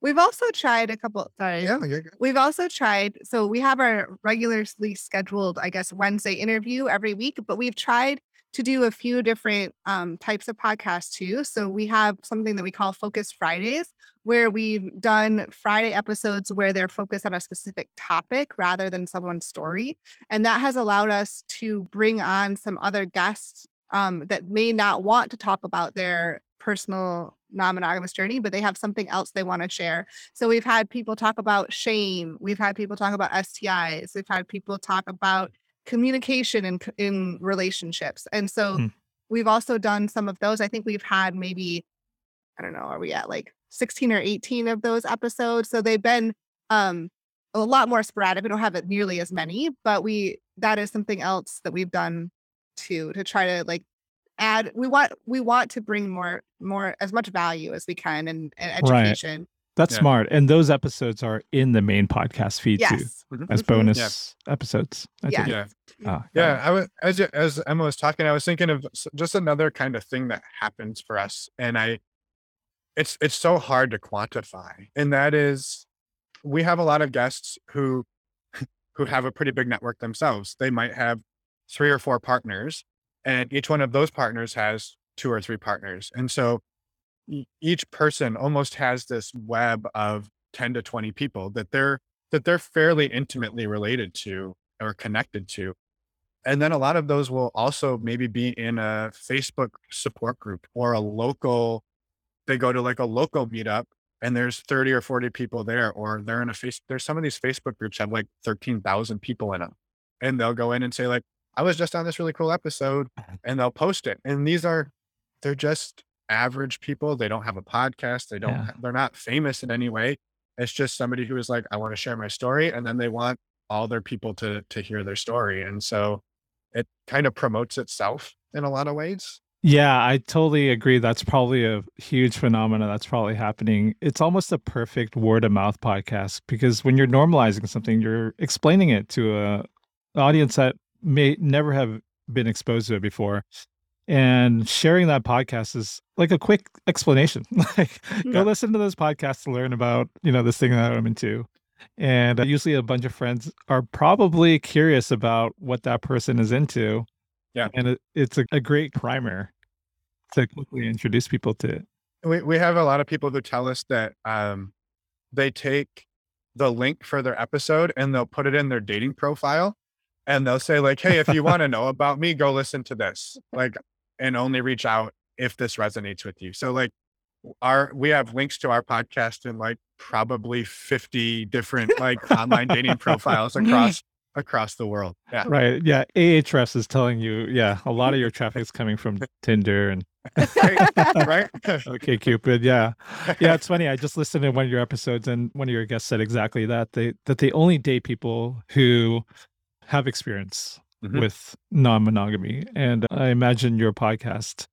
We've also tried a couple. Sorry. Yeah, you're good. We've also tried. So we have our regularly scheduled, I guess, Wednesday interview every week, but we've tried to do a few different um, types of podcasts too. So we have something that we call Focus Fridays, where we've done Friday episodes where they're focused on a specific topic rather than someone's story. And that has allowed us to bring on some other guests um, that may not want to talk about their personal non-monogamous journey, but they have something else they want to share. So we've had people talk about shame. We've had people talk about STIs. We've had people talk about communication in in relationships. And so mm. we've also done some of those. I think we've had maybe I don't know, are we at like 16 or 18 of those episodes? So they've been um a lot more sporadic. We don't have it nearly as many, but we that is something else that we've done too to try to like add we want we want to bring more more as much value as we can and, and education right. that's yeah. smart and those episodes are in the main podcast feed yes. too mm-hmm. as mm-hmm. bonus yeah. episodes I yeah yeah, oh, yeah i was as as emma was talking i was thinking of just another kind of thing that happens for us and i it's it's so hard to quantify and that is we have a lot of guests who [laughs] who have a pretty big network themselves they might have three or four partners and each one of those partners has two or three partners. And so each person almost has this web of 10 to 20 people that they're that they're fairly intimately related to or connected to. And then a lot of those will also maybe be in a Facebook support group or a local, they go to like a local meetup and there's 30 or 40 people there, or they're in a face, there's some of these Facebook groups have like 13,000 people in them. And they'll go in and say, like, I was just on this really cool episode uh-huh. and they'll post it. And these are, they're just average people. They don't have a podcast. They don't, yeah. they're not famous in any way. It's just somebody who is like, I want to share my story. And then they want all their people to, to hear their story. And so it kind of promotes itself in a lot of ways. Yeah, I totally agree. That's probably a huge phenomenon that's probably happening. It's almost a perfect word of mouth podcast because when you're normalizing something, you're explaining it to a audience that may never have been exposed to it before and sharing that podcast is like a quick explanation. [laughs] Like yeah. go listen to this podcast to learn about you know this thing that i'm into and usually a bunch of friends are probably curious about what that person is into yeah. and it, it's a, a great primer to quickly introduce people to it. We, we have a lot of people who tell us that um, they take the link for their episode and they'll put it in their dating profile and they'll say like, "Hey, if you [laughs] want to know about me, go listen to this." Like, and only reach out if this resonates with you. So like, our we have links to our podcast in like probably fifty different like online dating profiles [laughs] across across the world. Yeah. Right. Yeah. Ahrefs is telling you, yeah, a lot of your traffic is coming from Tinder and [laughs] right. OkCupid. Yeah. Yeah. It's funny. I just listened to one of your episodes and one of your guests said exactly that. They that they only date people who have experience Mhm. with non-monogamy and I imagine your podcast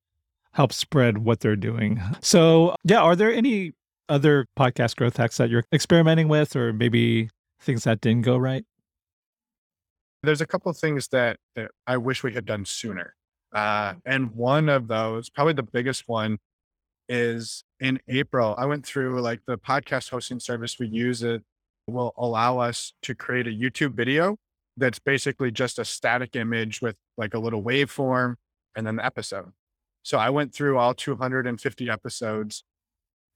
helps spread what they're doing. So, yeah, are there any other podcast growth hacks that you're experimenting with or maybe things that didn't go right? There's a couple of things that, that I wish we had done sooner. Uh, and one of those, probably the biggest one, is in April. I went through like the podcast hosting service we use. It will allow us to create a YouTube video that's basically just a static image with like a little waveform and then the episode. So I went through all 250 episodes,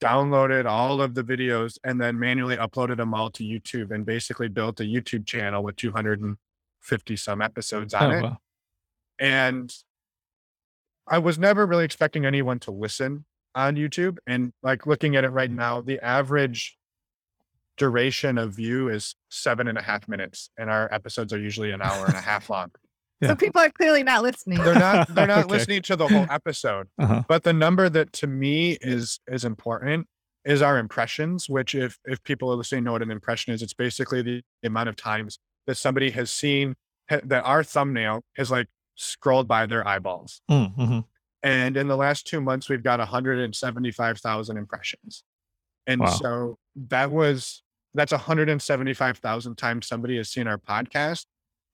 downloaded all of the videos, and then manually uploaded them all to YouTube and basically built a YouTube channel with 250 some episodes on Oh, it. wow. And I was never really expecting anyone to listen on YouTube. And like looking at it right now, the average duration of view is seven and a half minutes, and our episodes are usually an hour and a half long. [laughs] Yeah. So people are clearly not listening. They're not they're [laughs] not Okay. listening to the whole episode. Uh-huh. But the number that to me is is important is our impressions, which if if people are listening know what an impression is, it's basically the amount of times that somebody has seen that our thumbnail has like scrolled by their eyeballs. Mm, mhm. And in the last two months, we've got 175,000 impressions. And Wow. so that was that's 175,000 times somebody has seen our podcast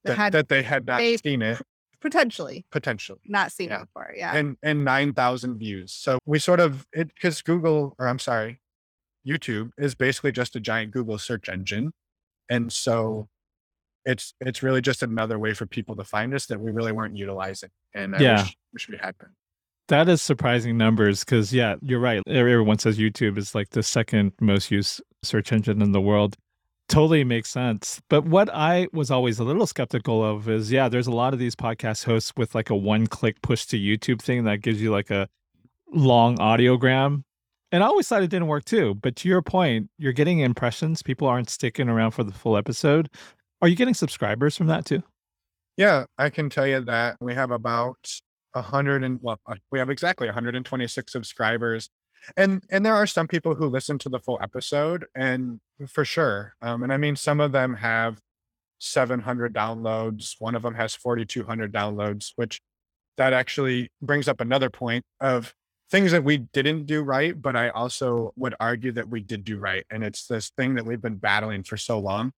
That that, had that they had not they- seen it potentially potentially not seen Yeah. it before. Yeah. and and 9,000 views. So we sort of it because Google or I'm sorry, YouTube is basically just a giant Google search engine. And so it's it's really just another way for people to find us that we really weren't utilizing. And I Yeah. wish, wish we had been. That is surprising numbers because, yeah, you're right. Everyone says YouTube is like the second most used search engine in the world. Totally makes sense. But what I was always a little skeptical of is, yeah, there's a lot of these podcast hosts with like a one click push to YouTube thing that gives you like a long audiogram. And I always thought it didn't work too. But to your point, you're getting impressions. People aren't sticking around for the full episode. Are you getting subscribers from that too? Yeah, I can tell you that we have about hundred and well, uh, we have exactly 126 subscribers, and and there are some people who listen to the full episode, and for sure, um, and I mean some of them have 700 downloads. One of them has 4,200 downloads, which that actually brings up another point of things that we didn't do right, but I also would argue that we did do right, and it's this thing that we've been battling for so long,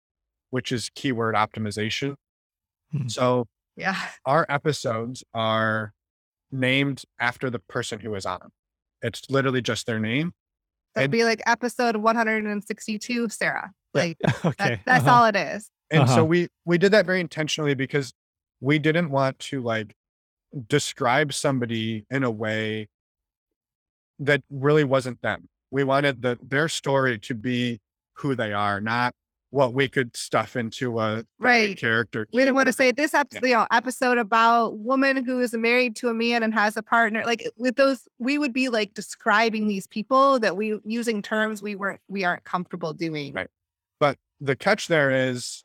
which is keyword optimization. Mhm. So yeah. our episodes are named after the person who is on them. It's literally just their name. That'd And- be like episode 162, Sarah. Yeah. Like [laughs] okay. that, that's uh-huh. all it is. And Uh-huh. so we we did that very intentionally because we didn't want to like describe somebody in a way that really wasn't them. We wanted the their story to be who they are, not what we could stuff into a Right. character. We didn't want to say this episode, you know, episode about woman who is married to a man and has a partner. Like with those, we would be like describing these people that we using terms we weren't we aren't comfortable doing. Right. But the catch there is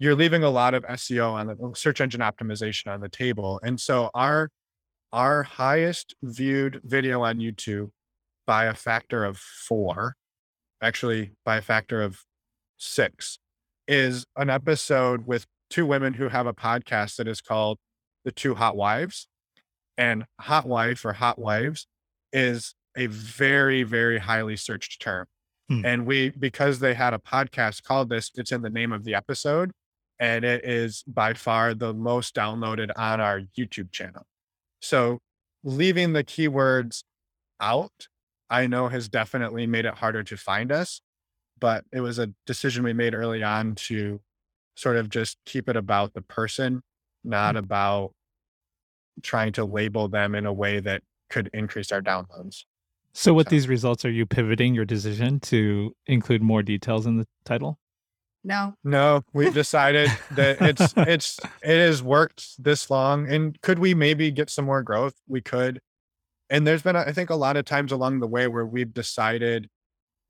you're leaving a lot of SEO on the search engine optimization on the table. And so our our highest viewed video on YouTube by a factor of four, actually by a factor of six, is an episode with two women who have a podcast that is called The Two Hot Wives. And hot wife or hot wives is a very, very highly searched term. Hmm. And we, because they had a podcast called this, it's in the name of the episode. And it is by far the most downloaded on our YouTube channel. So leaving the keywords out, I know has definitely made it harder to find us. But it was a decision we made early on to sort of just keep it about the person, not mm. about trying to label them in a way that could increase our downloads. So, with So- these results, are you pivoting your decision to include more details in the title? No. No, we've [laughs] decided that it's [laughs] it's it has worked this long. And could we maybe get some more growth? We could. And there's been, I think, a lot of times along the way where we've decided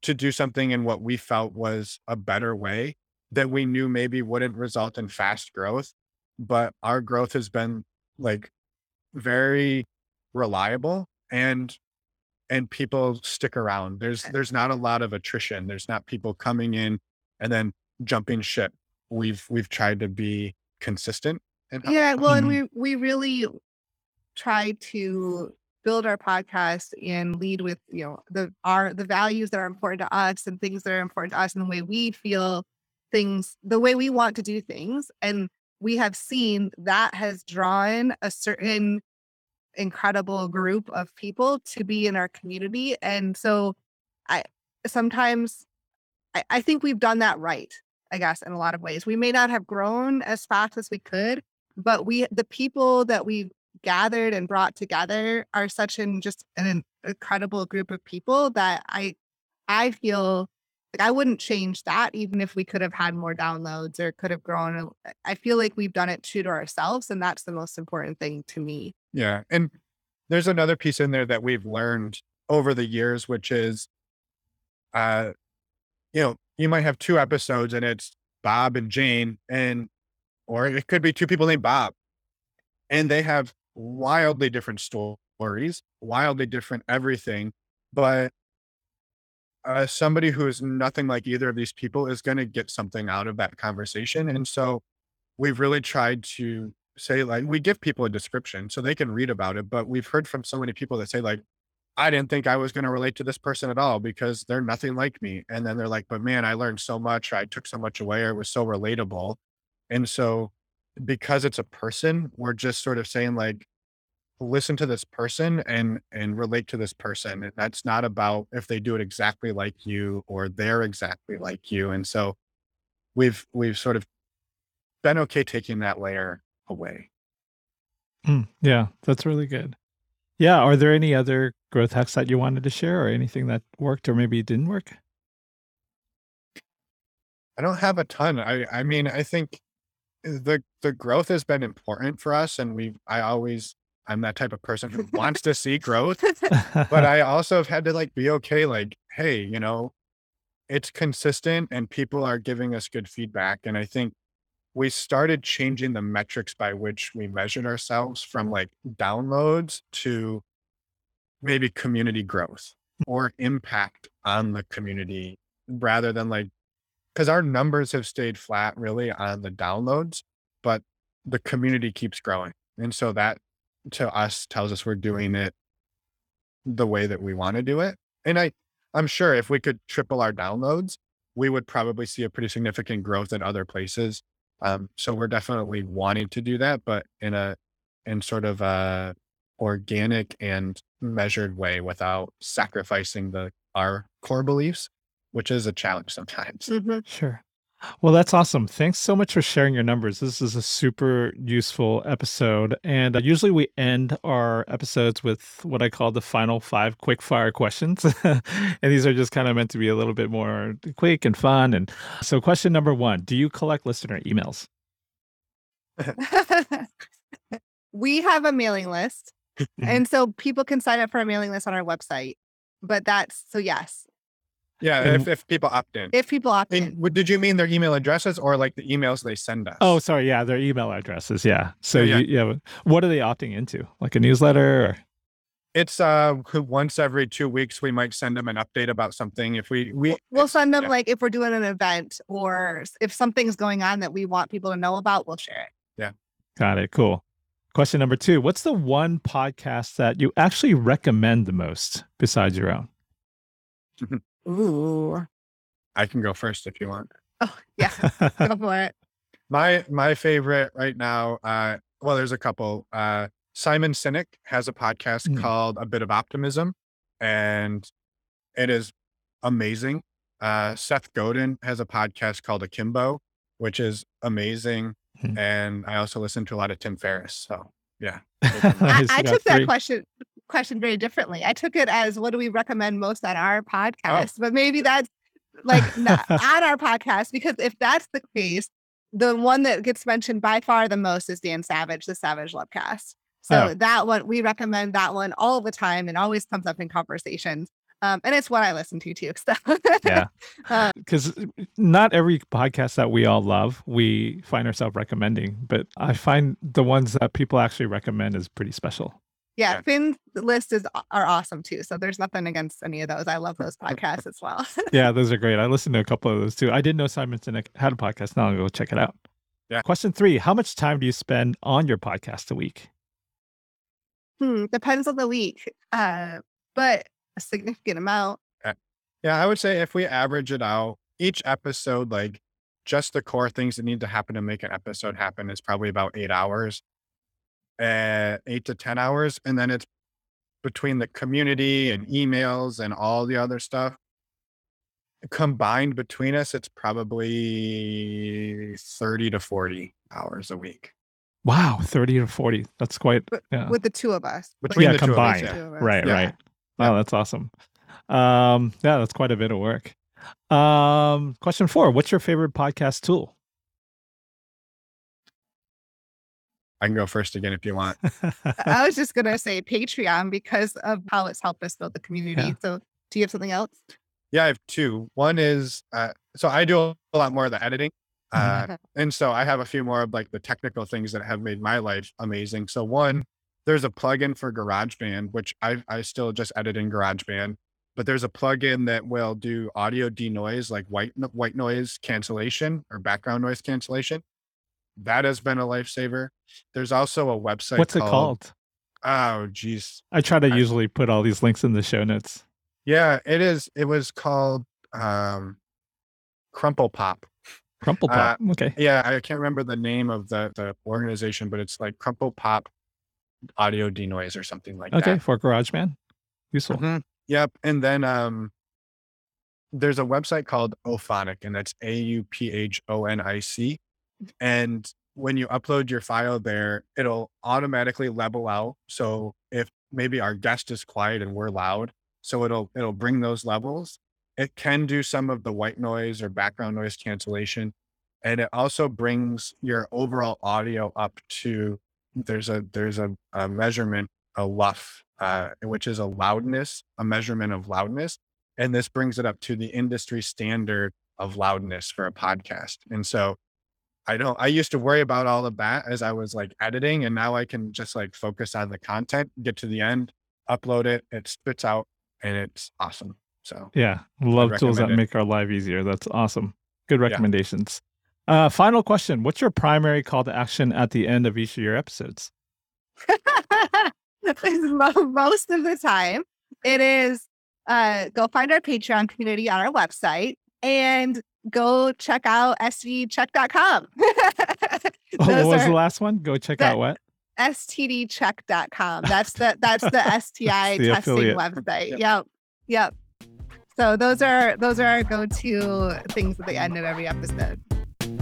to do something in what we felt was a better way that we knew maybe wouldn't result in fast growth. But our growth has been like very reliable and and people stick around. There's there's not a lot of attrition. There's not people coming in and then jumping ship. We've we've tried to be consistent. And Yeah, well, and Mhm. we we really try to build our podcast and lead with you know the our the values that are important to us and things that are important to us and the way we feel things the way we want to do things. And we have seen that has drawn a certain incredible group of people to be in our community. And so i sometimes I, I think we've done that right i guess in a lot of ways. We may not have grown as fast as we could but we the people that we've gathered and brought together are such an just an incredible group of people that i i feel like i wouldn't change that even if we could have had more downloads or could have grown I- feel like we've done it true to ourselves and that's the most important thing to me Yeah. And there's another piece in there that we've learned over the years, which is, uh, you know, you might have two episodes and it's Bob and Jane, and, or it could be two people named Bob, and they have wildly different stories, wildly different everything. But uh, somebody who is nothing like either of these people is going to get something out of that conversation. And so we've really tried to say like we give people a description so they can read about it but we've heard from so many people that say like i didn't think i was going to relate to this person at all because they're nothing like me and then they're like but man i learned so much i took so much away or it was so relatable and so because it's a person we're just sort of saying like listen to this person and and relate to this person and that's not about if they do it exactly like you or they're exactly like you and so we've we've sort of been okay taking that layer away Mm, yeah, that's really good. Yeah, are there any other growth hacks that you wanted to share or anything that worked or maybe didn't work? I don't have a ton. I I mean, I think the the growth has been important for us and we've I always I'm that type of person who wants to see growth, but [laughs] I also have had to like be okay like, hey, you know, it's consistent and people are giving us good feedback and I think we started changing the metrics by which we measured ourselves from mm-hmm. like downloads to maybe community growth or impact on the community rather than like because our numbers have stayed flat really on the downloads, but the community keeps growing. And so that to us tells us we're doing it the way that we want to do it. And I, I'm sure if we could triple our downloads, we would probably see a pretty significant growth in other places. Um, so we're definitely wanting to do that, but in a, in sort of a organic and measured way without sacrificing the, our core beliefs, which is a challenge sometimes. Mhm. Sure. Well, that's awesome. Thanks so much for sharing your numbers. This is a super useful episode. And uh, usually we end our episodes with what I call the final five quick fire questions. [laughs] and these are just kind of meant to be a little bit more quick and fun. And so, question number one Do you collect listener emails? [laughs] we have a mailing list [laughs] and so people can sign up for a mailing list on our website but that's so yes Yeah, And- if, if people opt in. if people opt I mean, in did you mean their email addresses or like the emails they send us? Oh, sorry. Yeah, their email addresses. Yeah. So, yeah. You, yeah. What are they opting into? Like a newsletter? Or? it's uh once every two weeks we might send them an update about something. If we we we'll send them yeah. like if we're doing an event or if something's going on that we want people to know about we'll share it Yeah, Got it. Cool. Question number two What's the one podcast that you actually recommend the most besides your own? [laughs] ooh I can go first if you want. oh yeah [laughs] go for it My my favorite right now, uh, well, there's a couple. Uh, Simon Sinek has a podcast Mm. called A Bit of Optimism, and it is amazing. Uh, Seth Godin has a podcast called Akimbo, which is amazing. Mhm. And I also listen to a lot of Tim Ferriss. So yeah. I, I took that three. question question very differently i took it as what do we recommend most on our podcast but maybe that's like not [laughs] on our podcast because if that's the case the one that gets mentioned by far the most is dan savage the savage lovecast so Oh. that one we recommend that one all the time and always comes up in conversations um, and it's what i listen to too [laughs] so Yeah. Uh, Because not every podcast that we all love, we find ourselves recommending, but I find the ones that people actually recommend is pretty special. Yeah, Yeah. Finn's list is are awesome too. So there's nothing against any of those. I love those [laughs] podcasts as well. Yeah, those are great. I listened to a couple of those too. I didn't know Simon Sinek had a podcast. Now I'll go check it out. Yeah. Question three How much time do you spend on your podcast a week? Hmm, depends on the week, uh, but a significant amount. Yeah, I would say if we average it out, each episode, like just the core things that need to happen to make an episode happen is probably about eight hours, uh, eight to 10 hours. And then it's between the community and emails and all the other stuff. Combined between us, it's probably 30 to 40 hours a week. Wow, 30 to 40. That's quite, But yeah. with the two of us. Between yeah, the two of us, combined. yeah. two. Right, Yeah. right. Wow, that's awesome. Um, yeah, that's quite a bit of work. Um, question four What's your favorite podcast tool? I can go first again if you want. I was just gonna say Patreon because of how it's helped us build the community. Yeah. So do you have something else? Yeah, I have two. One is uh, so I do a lot more of the editing. Uh, and so I have a few more of like the technical things that have made my life amazing. So one, there's a plugin for GarageBand, which I I still just edit in GarageBand, but there's a plugin that will do audio denoise, like white white noise cancellation or background noise cancellation. That has been a lifesaver. There's also a website. What's it called? Oh, geez. I try to I- usually put all these links in the show notes. Yeah, it is. It was called um, Crumple Pop. Crumple Uh, Pop. okay. Yeah, I can't remember the name of the the organization, but it's like Crumple Pop Audio Denoise or something like Okay. that. Okay, for GarageBand. Useful. Mhm. Yep. And then um there's a website called Auphonic, and that's A U P H O N I C. And when you upload your file there, it'll automatically level out. So if maybe our guest is quiet and we're loud, so it'll it'll bring those levels. It can do some of the white noise or background noise cancellation. And it also brings your overall audio up to there's a there's a, a measurement, a LUF, uh, which is a loudness, a measurement of loudness. And this brings it up to the industry standard of loudness for a podcast. And so I don't I used to worry about all of that as I was like editing, and now I can just like focus on the content, get to the end, upload it, it spits out, and it's awesome. So Yeah. Love tools that it. make our life easier. That's awesome. Good recommendations. Uh, final question What's your primary call to action at the end of each of your episodes? [laughs] Most of the time, it is uh, go find our Patreon community on our website and go check out stdcheck.com. [laughs] Oh, what was the last one? Go check that- out what? stdcheck.com. That's the that's the STI the testing affiliate. website. Yep. Yep. Yep. So those are those are our go-to things at the end of every episode.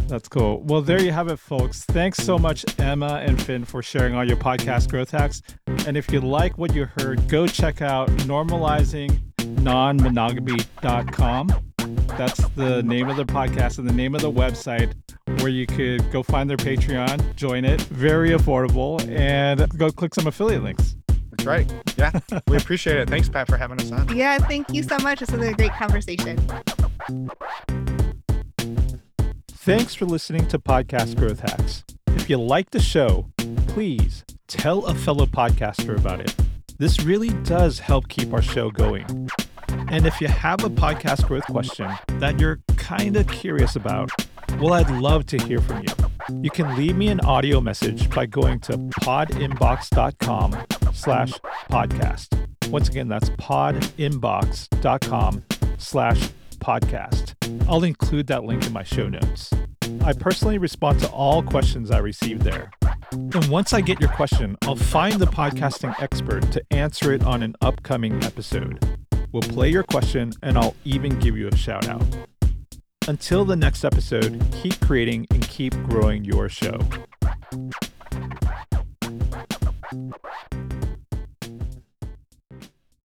That's cool. Well, there you have it, folks. Thanks so much, Emma and Finn, for sharing all your podcast growth hacks. And if you like what you heard, go check out normalizingnonmonogamy.com. That's the name of the podcast and the name of the website where you could go find their Patreon, join it, very affordable, and go click some affiliate links. that's right. Yeah. we appreciate it. Thanks, Pat, for having us on. Yeah, thank you so much. This was a great conversation. Thanks for listening to Podcast Growth Hacks. If you like the show, please tell a fellow podcaster about it. This really does help keep our show going. And if you have a podcast growth question that you're kind of curious about, well, I'd love to hear from you. You can leave me an audio message by going to podinbox.com slash podcast. Once again, that's podinbox.com slash podcast. I'll include that link in my show notes. I personally respond to all questions I receive there. And once I get your question, I'll find the podcasting expert to answer it on an upcoming episode. We'll play your question and I'll even give you a shout out. Until the next episode, keep creating and keep growing your show.